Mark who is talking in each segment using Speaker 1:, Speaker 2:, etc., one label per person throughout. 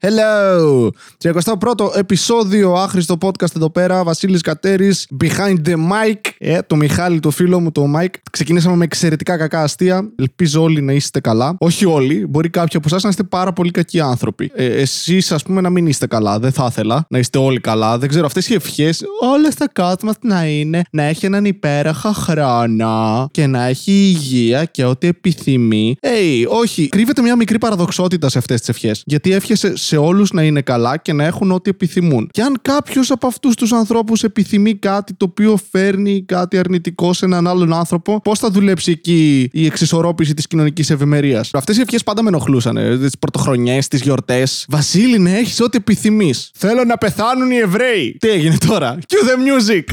Speaker 1: Hello! 31ο επεισόδιο άχρηστο podcast εδώ πέρα. Βασίλης Κατέρης, behind the mic. Ε, το Μιχάλη, το φίλο μου, το Mike. Ξεκινήσαμε με εξαιρετικά κακά αστεία. Ελπίζω όλοι να είστε καλά. Όχι όλοι. Μπορεί κάποιοι από εσά να είστε πάρα πολύ κακοί άνθρωποι. Ε, Εσεί, α πούμε, να μην είστε καλά. Δεν θα ήθελα να είστε όλοι καλά. Δεν ξέρω, αυτέ οι ευχέ, όλε τα κόσμο να είναι να έχει έναν υπέροχο χρόνο και να έχει υγεία και ό,τι επιθυμεί. Hey, όχι. Κρύβεται μια μικρή παραδοξότητα σε αυτές τις ευχές. Γιατί εύχεσαι σε όλους να είναι καλά και να έχουν ό,τι επιθυμούν. Και αν κάποιος από αυτούς τους ανθρώπους επιθυμεί κάτι το οποίο φέρνει κάτι αρνητικό σε έναν άλλον άνθρωπο, πώς θα δουλέψει εκεί η εξισορρόπηση της κοινωνικής ευημερίας; Αυτές οι ευχές πάντα με ενοχλούσαν. Τις πρωτοχρονιές, τις γιορτές. Βασίλη, να έχεις ό,τι επιθυμείς. Θέλω να πεθάνουν οι Εβραίοι. Τι έγινε τώρα; Cue the music.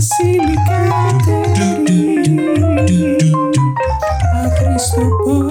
Speaker 2: Podcast του Βασίλη Κατερή.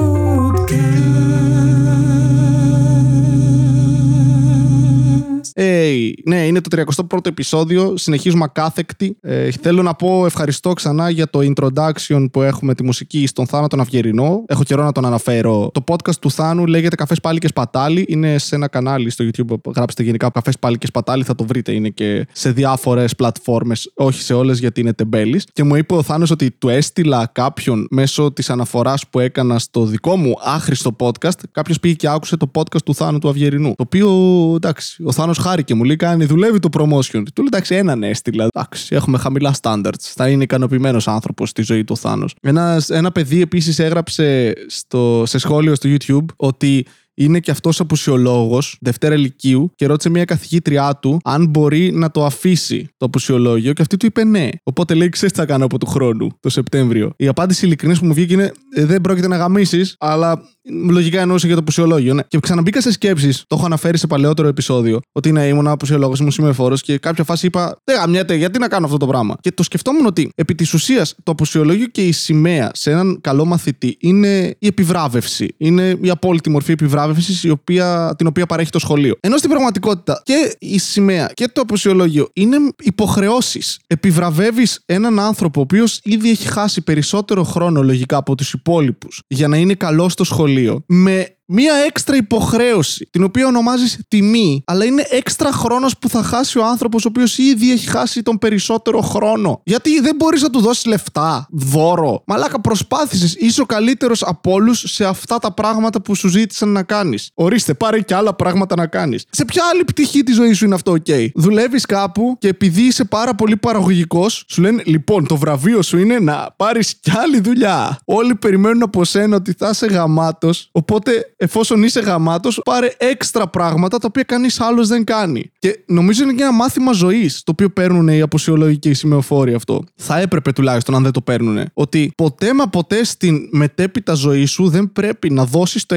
Speaker 1: Ναι, είναι το 31ο επεισόδιο. Συνεχίζουμε ακάθεκτη. Ε, θέλω να πω ευχαριστώ ξανά για το introduction που έχουμε τη μουσική στον Θάνο τον Αυγερινό. Έχω καιρό να τον αναφέρω. Το podcast του Θάνου λέγεται Καφές Πάλι και Σπατάλι. Είναι σε ένα κανάλι στο YouTube. Γράψτε γενικά Καφές Πάλι και Σπατάλι, θα το βρείτε. Είναι και σε διάφορες πλατφόρμες, όχι σε όλες γιατί είναι τεμπέλης. Και μου είπε ο Θάνος ότι του έστειλα κάποιον μέσω της αναφοράς που έκανα στο δικό μου άχρηστο podcast. Κάποιος πήγε και άκουσε το podcast του Θάνου του Αυγερινού. Το οποίο εντάξει, ο Θάνος χάρηκε μου λέει κάνει, δουλεύει το promotion. Του λέει εντάξει, έναν έστειλα. Εντάξει, έχουμε χαμηλά standards. Θα είναι ικανοποιημένος άνθρωπος στη ζωή του Θάνος. Ένας, ένα παιδί επίσης έγραψε στο, σε σχόλιο στο YouTube ότι είναι και αυτός απουσιολόγος Δευτέρα Λυκείου και ρώτησε μια καθηγήτριά του αν μπορεί να το αφήσει το απουσιολόγιο και αυτή του είπε ναι. Οπότε λέει: Ξέρεις τι θα κάνω από του χρόνου, το Σεπτέμβριο. Η απάντηση ειλικρινής που μου βγήκε είναι: «Ε, Δεν πρόκειται να γαμίσεις, αλλά λογικά εννοούσε για το απουσιολόγιο. Ναι. Και ξαναμπήκα σε σκέψεις, το έχω αναφέρει σε παλαιότερο επεισόδιο, ότι ναι, ήμουν απουσιολόγος, ήμουν σημεφόρο και κάποια φάση είπα: Δεν γαμιέται, γιατί να κάνω αυτό το πράγμα. Και το σκεφτόμουν ότι επί της ουσίας το απουσιολόγιο και η σημαία σε έναν καλό μαθητή είναι η επιβράβευση. Είναι η απόλυτη μορφή επιβράβευσης η οποία, την οποία παρέχει το σχολείο. Ενώ στην πραγματικότητα και η σημαία και το αποσιολόγιο είναι υποχρεώσεις. Επιβραβεύεις έναν άνθρωπο ο οποίος ήδη έχει χάσει περισσότερο χρόνο λογικά από τους υπόλοιπους για να είναι καλός στο σχολείο με μία έξτρα υποχρέωση, την οποία ονομάζεις τιμή, αλλά είναι έξτρα χρόνος που θα χάσει ο άνθρωπος, ο οποίος ήδη έχει χάσει τον περισσότερο χρόνο. Γιατί δεν μπορείς να του δώσεις λεφτά, δώρο. Μαλάκα, προσπάθησες. Είσαι ο καλύτερος από όλους σε αυτά τα πράγματα που σου ζήτησαν να κάνεις. Ορίστε, πάρε και άλλα πράγματα να κάνεις. Σε ποια άλλη πτυχή της ζωής σου είναι αυτό, OK. Δουλεύεις κάπου και επειδή είσαι πάρα πολύ παραγωγικός, σου λένε λοιπόν, το βραβείο σου είναι να πάρεις κι άλλη δουλειά. Όλοι περιμένουν από σένα ότι θα είσαι γαμάτος, οπότε εφόσον είσαι γαμάτος, πάρε έξτρα πράγματα τα οποία κανείς άλλος δεν κάνει. Και νομίζω είναι και ένα μάθημα ζωής το οποίο παίρνουν οι αποσιολόγοι και οι σημεοφόροι αυτό. Θα έπρεπε τουλάχιστον αν δεν το παίρνουν. Ότι ποτέ μα ποτέ στην μετέπειτα ζωή σου δεν πρέπει να δώσεις το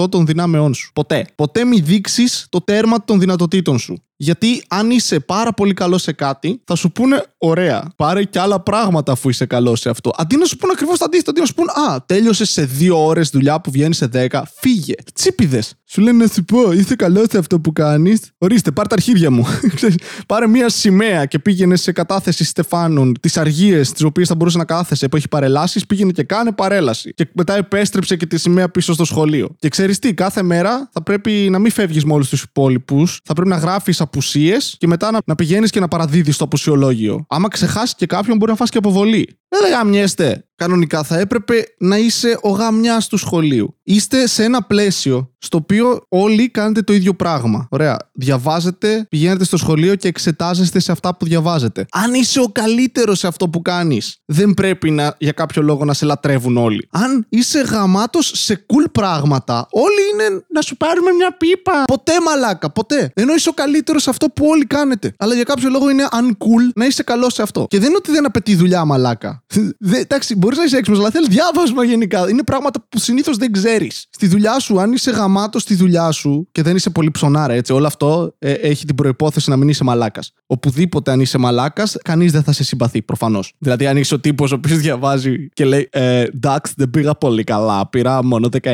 Speaker 1: 100% των δυνάμεών σου. Ποτέ. Ποτέ μη δείξεις το τέρμα των δυνατοτήτων σου. Γιατί αν είσαι πάρα πολύ καλό σε κάτι, θα σου πούνε: Ωραία, πάρε και άλλα πράγματα αφού είσαι καλό σε αυτό. Αντί να σου πούνε ακριβώς το αντίθετο, αντί να σου πούνε: Α, τέλειωσες σε δύο ώρες δουλειά που βγαίνεις σε 10, φύγε. Τσίπιδες. Σου λένε να σου πω: Είσαι καλός σε αυτό που κάνεις. Ορίστε, πάρε τα αρχίδια μου. Ξέρεις, πάρε μία σημαία και πήγαινε σε κατάθεση Στεφάνων. Τις αργίες τις οποίες θα μπορούσε να κάθεσαι που έχει παρελάσεις, πήγαινε και κάνε παρέλαση. Και μετά επέστρεψε και τη σημαία πίσω στο σχολείο. Και ξέρεις τι, κάθε μέρα θα πρέπει να μην φεύγεις με όλους τους υπόλοιπους. Θα πρέπει να γράφεις απουσίες και μετά να, να πηγαίνεις και να παραδίδεις το απουσιολόγιο. Άμα ξεχάσεις και κάποιον, μπορεί να φας και αποβολή. Δεν γαμιέστε. Κανονικά θα έπρεπε να είσαι ο γαμιάς του σχολείου. Είστε σε ένα πλαίσιο στο οποίο όλοι κάνετε το ίδιο πράγμα. Ωραία. Διαβάζετε, πηγαίνετε στο σχολείο και εξετάζεστε σε αυτά που διαβάζετε. Αν είσαι ο καλύτερος σε αυτό που κάνεις, δεν πρέπει να, για κάποιο λόγο να σε λατρεύουν όλοι. Αν είσαι γαμάτος σε cool πράγματα, όλοι είναι να σου πάρουμε μια πίπα. Ποτέ μαλάκα, ποτέ. Ενώ είσαι ο καλύτερος σε αυτό που όλοι κάνετε. Αλλά για κάποιο λόγο είναι uncool να είσαι καλός σε αυτό. Και δεν είναι ότι δεν απαιτεί δουλειά μαλάκα. Δε, εντάξει, μπορείς να είσαι έξυπνος, αλλά θέλεις διάβασμα γενικά. Είναι πράγματα που συνήθως δεν ξέρεις. Στη δουλειά σου, αν είσαι γαμάτος στη δουλειά σου και δεν είσαι πολύ ψωνάρα, έτσι, όλο αυτό ε, έχει την προϋπόθεση να μην είσαι μαλάκας. Οπουδήποτε αν είσαι μαλάκας, κανείς δεν θα σε συμπαθεί, προφανώς. Δηλαδή, αν είσαι ο τύπος ο οποίος διαβάζει και λέει ε, Εντάξει, δεν πήγα πολύ καλά, πήρα μόνο 19.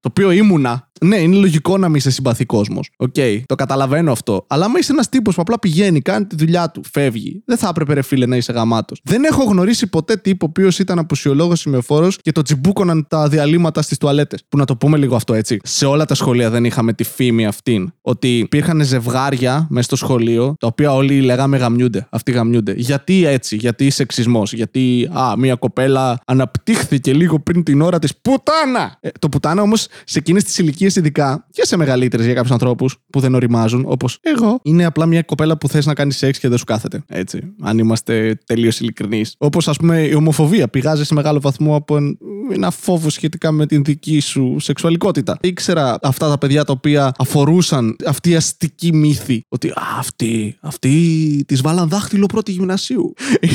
Speaker 1: Το οποίο ήμουνα Ναι, είναι λογικό να μην σε συμπαθεί ο κόσμος. Οκ, το καταλαβαίνω αυτό. Αλλά άμα είσαι ένας τύπος που απλά πηγαίνει, κάνει τη δουλειά του, φεύγει, δεν θα έπρεπε ρε φίλε να είσαι γαμάτος. Δεν έχω γνωρίσει ποτέ τύπο ο οποίος ήταν απουσιολόγος σημειοφόρος και τον τσιμπούκωναν στα διαλείμματα στις τουαλέτες. Που να το πούμε λίγο αυτό έτσι. Σε όλα τα σχολεία δεν είχαμε τη φήμη αυτήν. Ότι υπήρχαν ζευγάρια μέσα στο σχολείο, τα οποία όλοι λέγαμε γαμιούνται. Αυτοί γαμιούνται. Γιατί έτσι, γιατί σεξισμός, γιατί α, μία κοπέλα αναπτύχθηκε λίγο πριν την ώρα της. Πουτάνα! Ε, το πουτάνα όμως σε εκείνες τις ηλικίες ειδικά και σε μεγαλύτερες για κάποιους ανθρώπους που δεν οριμάζουν, όπως εγώ, είναι απλά μια κοπέλα που θες να κάνεις σεξ και δεν σου κάθεται. Έτσι. Αν είμαστε τελείως ειλικρινείς. Όπως ας πούμε η ομοφοβία πηγάζει σε μεγάλο βαθμό από εν- ένα φόβο σχετικά με την δική σου σεξουαλικότητα. Ήξερα αυτά τα παιδιά τα οποία αφορούσαν αυτή η αστική μύθη. Ότι α, αυτή, αυτή τη βάλαν δάχτυλο πρώτη γυμνασίου.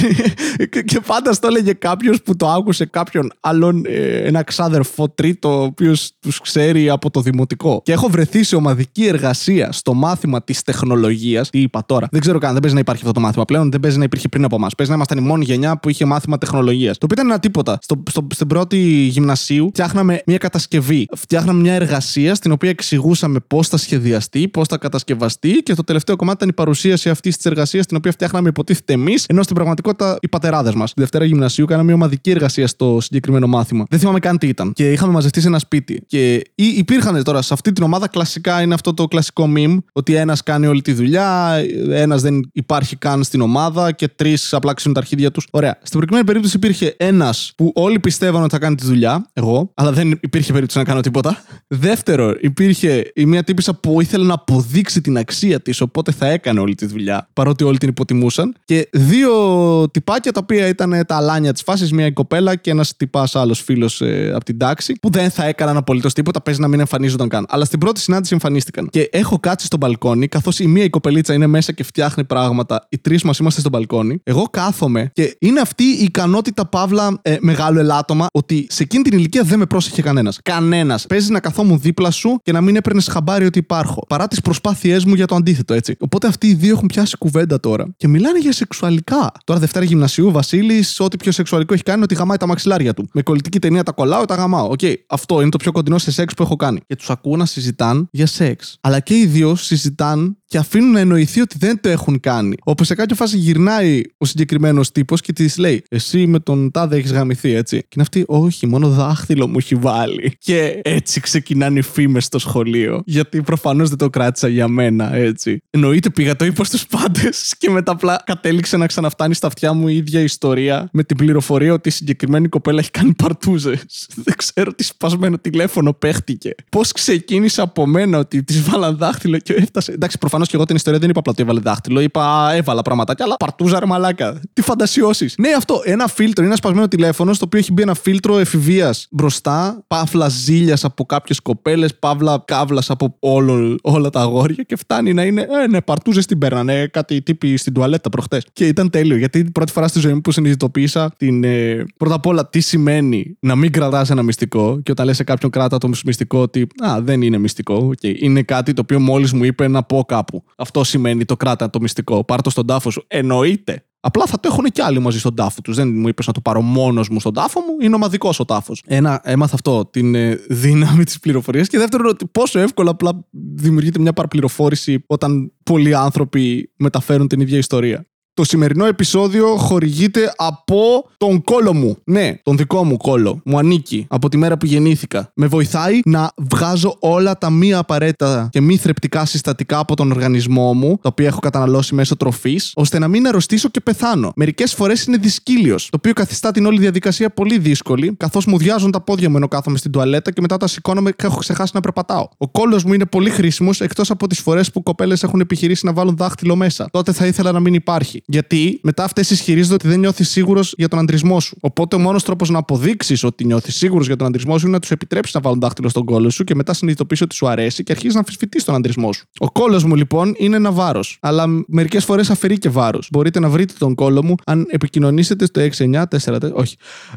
Speaker 1: και, και πάντα στο έλεγε κάποιος που το άκουσε κάποιον άλλον, ε, ένα ξάδερφο τρίτο, ο οποίος τους ξέρει από το δημοτικό. Και έχω βρεθεί σε ομαδική εργασία στο μάθημα της τεχνολογίας. Τι είπα τώρα. Δεν ξέρω καν, δεν παίζει να υπάρχει αυτό το μάθημα πλέον, δεν παίζει να υπήρχε πριν από εμάς. Παίζει να ήμασταν η μόνη γενιά που είχε μάθημα τεχνολογίας. Το οποίο ήταν ένα τίποτα. Στο, στο, στην πρώτη γυμνασίου φτιάχναμε μια κατασκευή. Φτιάχναμε μια εργασία στην οποία εξηγούσαμε πώς θα σχεδιαστεί, πώς θα κατασκευαστεί και το τελευταίο κομμάτι ήταν η παρουσίαση αυτής της εργασίας την οποία φτιάχναμε υποτίθεται εμείς, ενώ στην πραγματικότητα οι πατεράδες μας. Τη Δευτέρα Γυμνασίου κάναμε μια ομαδική εργασία στο συγκεκριμένο μάθημα. Δεν θυμάμαι καν τι ήταν. Και είχαμε μαζευτεί σε ένα σπίτι. Και ή- υπήρχαν τώρα σε αυτή την ομάδα κλασικά είναι αυτό το κλασικό meme ότι ένας κάνει όλη τη δουλειά, ένας δεν υπάρχει καν στην ομάδα και τρεις απλά ξύνουν τα αρχίδια τους. Ωραία. Στην προκειμένη περίπτωση υπήρχε ένας που όλοι πιστεύαν ότι θα κάνει τη δουλειά, εγώ, αλλά δεν υπήρχε περίπτωση να κάνω τίποτα. Δεύτερο, υπήρχε η μία τύπησα που ήθελε να αποδείξει την αξία της, οπότε θα έκανε όλη τη δουλειά, παρότι όλοι την υποτιμούσαν. Και δύο τυπάκια τα οποία ήταν τα αλάνια της φάσης, μία η κοπέλα και ένας τυπάς άλλος φίλος ε, από την τάξη, που δεν θα έκαναν απολύτως τίποτα, παίζει να μην εμφανίζονταν καν. Αλλά στην πρώτη συνάντηση εμφανίστηκαν. Και έχω κάτσει στο μπαλκόνι, καθώς η μία η κοπελίτσα είναι μέσα και φτιάχνει πράγματα, οι τρεις μας είμαστε στο μπαλκόνι. Εγώ κάθομαι και είναι αυτή η ικανότητα παύλα ε, μεγάλο ελάττωμα ότι σε εκείνη την ηλικία δεν με πρόσεχε κανένας. Κανένας. Παίζει να καθόμουν δίπλα σου και να μην έπαιρνες χαμπάρι ότι υπάρχω. Παρά τις προσπάθειές μου για το αντίθετο, έτσι. Οπότε αυτοί οι δύο έχουν πιάσει κουβέντα τώρα και μιλάνε για σεξουαλικά. Τώρα Δευτέρα Γυμνασίου, Βασίλης, ό,τι πιο σεξουαλικό έχει κάνει είναι ότι γαμάει τα μαξιλάρια του. Με κολλητική ταινία τα κολλάω, τα γαμάω. Οκ, αυτό είναι το πιο κοντινό σε σεξ που έχω κάνει. Και τους ακούω να συζητάν για σεξ. Αλλά και οι δύο συζητάν και αφήνουν να εννοηθεί ότι δεν το έχουν κάνει. Όπως σε κάποια φάση γυρνάει ο συγκεκριμένος τύπος και της λέει: Εσύ με τον τάδε έχεις γαμηθεί, έτσι. Και είναι αυτή, Όχι, μόνο δάχτυλο μου έχει βάλει. Και έτσι ξεκινάνε οι φήμες στο σχολείο. Γιατί προφανώς δεν το κράτησα για μένα, έτσι. Εννοείται πήγα, το είπα στους πάντες και μετά απλά κατέληξε να ξαναφτάνει στα αυτιά μου η ίδια ιστορία με την πληροφορία ότι η συγκεκριμένη κοπέλα έχει κάνει παρτούζες. δεν ξέρω τι σπασμένο τηλέφωνο παίχτηκε. Πώς ξεκίνησε από μένα ότι της βάλαν δάχτυλο και έφτασε. Εντάξει, προφανώς και εγώ την ιστορία δεν είπα απλά ότι έβαλε δάχτυλο. Είπα έβαλα πραγματάκια, αλλά παρτούζα ρε μαλάκα. Τι φαντασιώσεις. Ναι, αυτό. Ένα φίλτρο, είναι ένα σπασμένο τηλέφωνο στο οποίο έχει μπει ένα φίλτρο εφηβείας μπροστά, παύλα ζήλιας από κάποιες κοπέλες, παύλα κάβλα από όλο, όλα τα αγόρια και φτάνει να είναι. Ε, ναι, παρτούζες την παίρνανε. Κάτι τύποι στην τουαλέτα προχτές. Και ήταν τέλειο γιατί την πρώτη φορά στη ζωή μου που συνειδητοποίησα την. Ε, πρώτα απ' όλα τι σημαίνει να μην κρατάς ένα μυστικό και όταν λες σε κάποιον κράτα το μυστικό ότι Α, δεν είναι μυστικό. Okay. Είναι κάτι το οποίο μόλις μου είπε να πω κάπου. Αυτό σημαίνει το κράτα το μυστικό. Πάρ το στον τάφο σου. Εννοείται. Απλά θα το έχουν και άλλοι μαζί στον τάφο τους. Δεν μου είπες να το πάρω μόνος μου στον τάφο μου, είναι ομαδικός ο τάφος. Ένα, έμαθα αυτό, την ε, δύναμη της πληροφορίας. Και δεύτερον, ότι πόσο εύκολα απλά δημιουργείται μια παραπληροφόρηση όταν πολλοί άνθρωποι μεταφέρουν την ίδια ιστορία. Το σημερινό επεισόδιο χορηγείται από τον κόλο μου. Ναι, τον δικό μου κόλο. Μου ανήκει από τη μέρα που γεννήθηκα. Με βοηθάει να βγάζω όλα τα μη απαραίτητα και μη θρεπτικά συστατικά από τον οργανισμό μου, τα οποία έχω καταναλώσει μέσω τροφής, ώστε να μην αρρωστήσω και πεθάνω. Μερικές φορές είναι δυσκύλιος, το οποίο καθιστά την όλη διαδικασία πολύ δύσκολη, καθώς μου διάζουν τα πόδια μου ενώ κάθομαι στην τουαλέτα και μετά τα σηκώνομαι και έχω ξεχάσει να περπατάω. Ο κόλος μου είναι πολύ χρήσιμος εκτός από τις φορές που κοπέλες έχουν επιχειρήσει να βάλουν δάχτυλο μέσα. Τότε θα ήθελα να μην υπάρχει. Γιατί μετά αυτές ισχυρίζονται ότι δεν νιώθεις σίγουρος για τον αντρισμό σου. Οπότε ο μόνος τρόπος να αποδείξεις ότι νιώθεις σίγουρος για τον αντρισμό σου είναι να τους επιτρέψεις να βάλουν δάχτυλο στον κόλο σου και μετά συνειδητοποιήσει ότι σου αρέσει και αρχίζεις να αμφισβητείς τον αντρισμό σου. Ο κόλο μου λοιπόν είναι ένα βάρος. Αλλά μερικές φορές αφαιρεί και βάρος. Μπορείτε να βρείτε τον κόλο μου αν επικοινωνήσετε στο 6944. Όχι.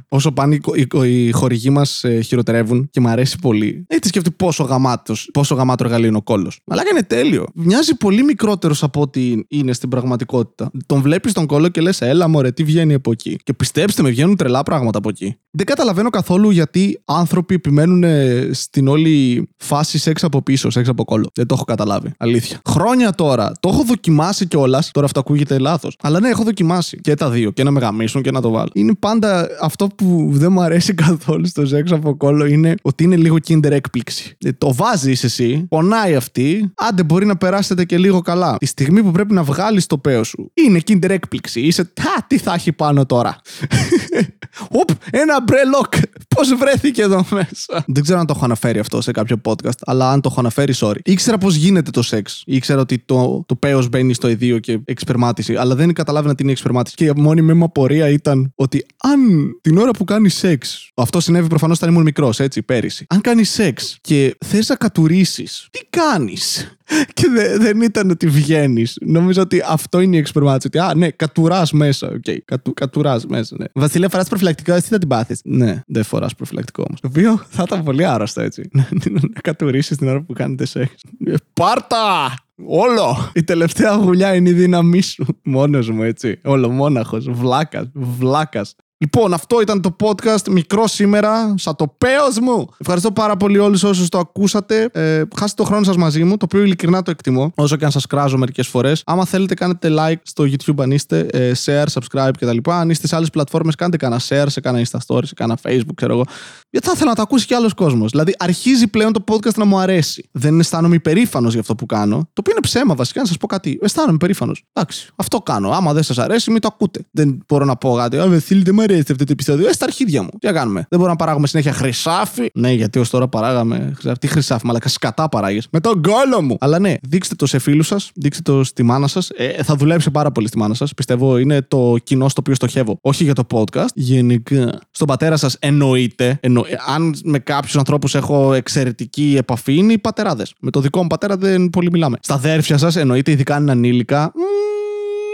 Speaker 1: Όσο πάνε οι, οι, οι χορηγοί μας ε, χειροτερεύουν και μου αρέσει πολύ. Έτσι σκέφτεται πόσο γαμάτος, πόσο γαμάτο εργαλείο είναι ο κόλο. Αλλά είναι τέλειο. Μοιάζει πολύ μικρότερος από ό,τι είναι στην πραγματικότητα. Τον τον βλέπεις τον κόλλο και λες, Έλα, μωρέ, τι βγαίνει από εκεί. Και πιστέψτε με, βγαίνουν τρελά πράγματα από εκεί. Δεν καταλαβαίνω καθόλου γιατί άνθρωποι επιμένουν ε, στην όλη φάση σεξ από πίσω, σεξ από κόλλο. Δεν το έχω καταλάβει. Αλήθεια. Χρόνια τώρα. Το έχω δοκιμάσει κιόλας. Τώρα αυτό ακούγεται λάθος. Αλλά ναι, έχω δοκιμάσει και τα δύο. Και να με γαμίσουν και να το βάλω. Είναι πάντα αυτό που δεν μου αρέσει καθόλου στο σεξ από κόλλο είναι ότι είναι λίγο kinder έκπληξη. Ε, Το βάζεις εσύ, πονάει αυτή, άντε μπορεί να περάσετε και λίγο καλά. Τη στιγμή που πρέπει να βγάλεις το πέος σου, είναι kinder έκπληξη. Είσαι, τα, τι θα έχει πάνω τώρα; Οπ, ένα μπρελόκ. Πώς βρέθηκε εδώ μέσα; Δεν ξέρω αν το έχω αναφέρει αυτό σε κάποιο podcast, αλλά αν το έχω αναφέρει, sorry. Ήξερα πώς γίνεται το σεξ. Ήξερα ότι το, το πέος μπαίνει στο αιδοίο και εκσπερμάτιση, αλλά δεν καταλάβαινα τι είναι η εκσπερμάτιση. Και η μόνη μου απορία ήταν ότι αν την ώρα που κάνει σεξ. Αυτό συνέβη προφανώς όταν ήμουν μικρός, έτσι, πέρυσι. Αν κάνει σεξ και θες να κατουρήσεις, τι κάνεις; Και δε- δεν ήταν ότι βγαίνεις. Νομίζω ότι αυτό είναι η εκσπερμάτιση. Ότι, α, ναι, κατουράς μέσα. OK, okay. κατου, κατουράς μέσα, ναι. Βασιλεία, φοράς προφυλακτικό, εσύ θα την πάθεις. Ναι, δεν φοράς προφυλακτικό όμως. Το οποίο θα ήταν πολύ άρρωστο έτσι. Να, να κατουρίσεις την ώρα που κάνετε σεξ. Ε, Πάρτα! Όλο! Η τελευταία γουλιά είναι η δύναμή σου. Μόνος μου, έτσι. Όλο Βλάκας. Βλάκας. Λοιπόν, αυτό ήταν το podcast μικρό σήμερα, σαν το πέος μου. Ευχαριστώ πάρα πολύ όλους όσους το ακούσατε. Ε, χάσετε το χρόνο σας μαζί μου, το οποίο ειλικρινά το εκτιμώ, όσο και αν σας κράζω μερικές φορές. Άμα θέλετε κάνετε like στο YouTube αν είστε, ε, share, subscribe κτλ. Αν είστε σε άλλες πλατφόρμες κάντε κανένα share, σε κανένα Insta Story, σε κανένα Facebook, ξέρω εγώ. Γιατί θα ήθελα να το ακούσει κι άλλος κόσμος. Δηλαδή αρχίζει πλέον το podcast να μου αρέσει. Δεν αισθάνομαι υπερήφανος για αυτό που κάνω. Το οποίο είναι ψέμα βασικά, να σας πω κάτι. Αισθάνομαι υπερήφανος. Εντάξει, αυτό κάνω. Άμα δεν σας αρέσει, μην το ακούτε. Δεν μπορώ να πω κάτι. Α, Βεθίλη, δεν μου αρέσει αυτό το επεισόδιο. Ε, στα αρχίδια μου. Τι να κάνουμε. Δεν μπορούμε να παράγουμε συνέχεια χρυσάφι. Ναι, γιατί ως τώρα παράγαμε χρυσάφι. Τι χρυσάφι, μαλακα σκατά παράγεις. Με τον κόλο μου. Αλλά ναι, δείξτε το σε φίλους σας, δείξτε το στη μάνα σας. Ε, θα δουλέψει πάρα πολύ στη μάνα σας. Πιστεύω είναι το κοινό στο οποίο στοχεύω. Όχι για το podcast, γενικά. Στον πατέρα σας εννοείται. Εννο... ε, Αν με κάποιους ανθρώπους έχω εξαιρετική επαφή, είναι οι πατεράδες. Με το δικό μου πατέρα δεν πολύ μιλάμε. Στα αδέρφια σας εννοείται, ειδικά αν είναι ανήλικα.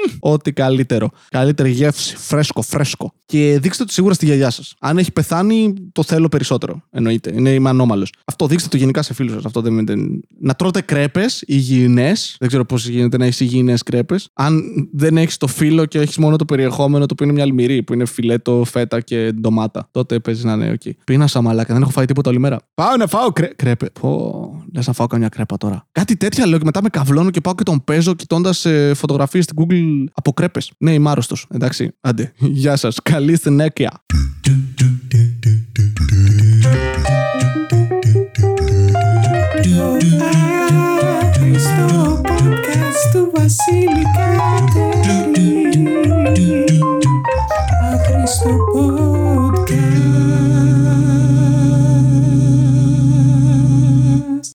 Speaker 1: Μμμ, Ό,τι καλύτερο. Καλύτερη γεύση. Φρέσκο, φρέσκο. Και δείξτε το σίγουρα στη γιαγιά σας. Αν έχει πεθάνει, το θέλω περισσότερο. Εννοείται. Είναι, είμαι ανώμαλος. Αυτό δείξτε το γενικά σε φίλους σας. Αυτό δεν, δεν... Να τρώτε κρέπες υγιεινές. Δεν ξέρω πώς γίνεται να έχει υγιεινές κρέπες. Αν δεν έχεις το φύλλο και έχεις μόνο το περιεχόμενο, το οποίο είναι μια αλμυρή, που είναι φιλέτο, φέτα και ντομάτα. Τότε παίζει να είναι οκ. Πείνασα μαλάκα, δεν έχω φάει τίποτα όλη μέρα. Πάω να φάω κρέ... κρέπε. Πω, λες να φάω καμιά κρέπα τώρα. Κάτι τέτοια λέω και μετά με καυλώνω και πάω και τον παίζω κοιτώντας ε, φωτογραφίες στην Google από κρέπες. Ναι, είμαι άρρωστος. Εντάξει, άντε. Γεια σας. Καλή συνέχεια.
Speaker 2: Στο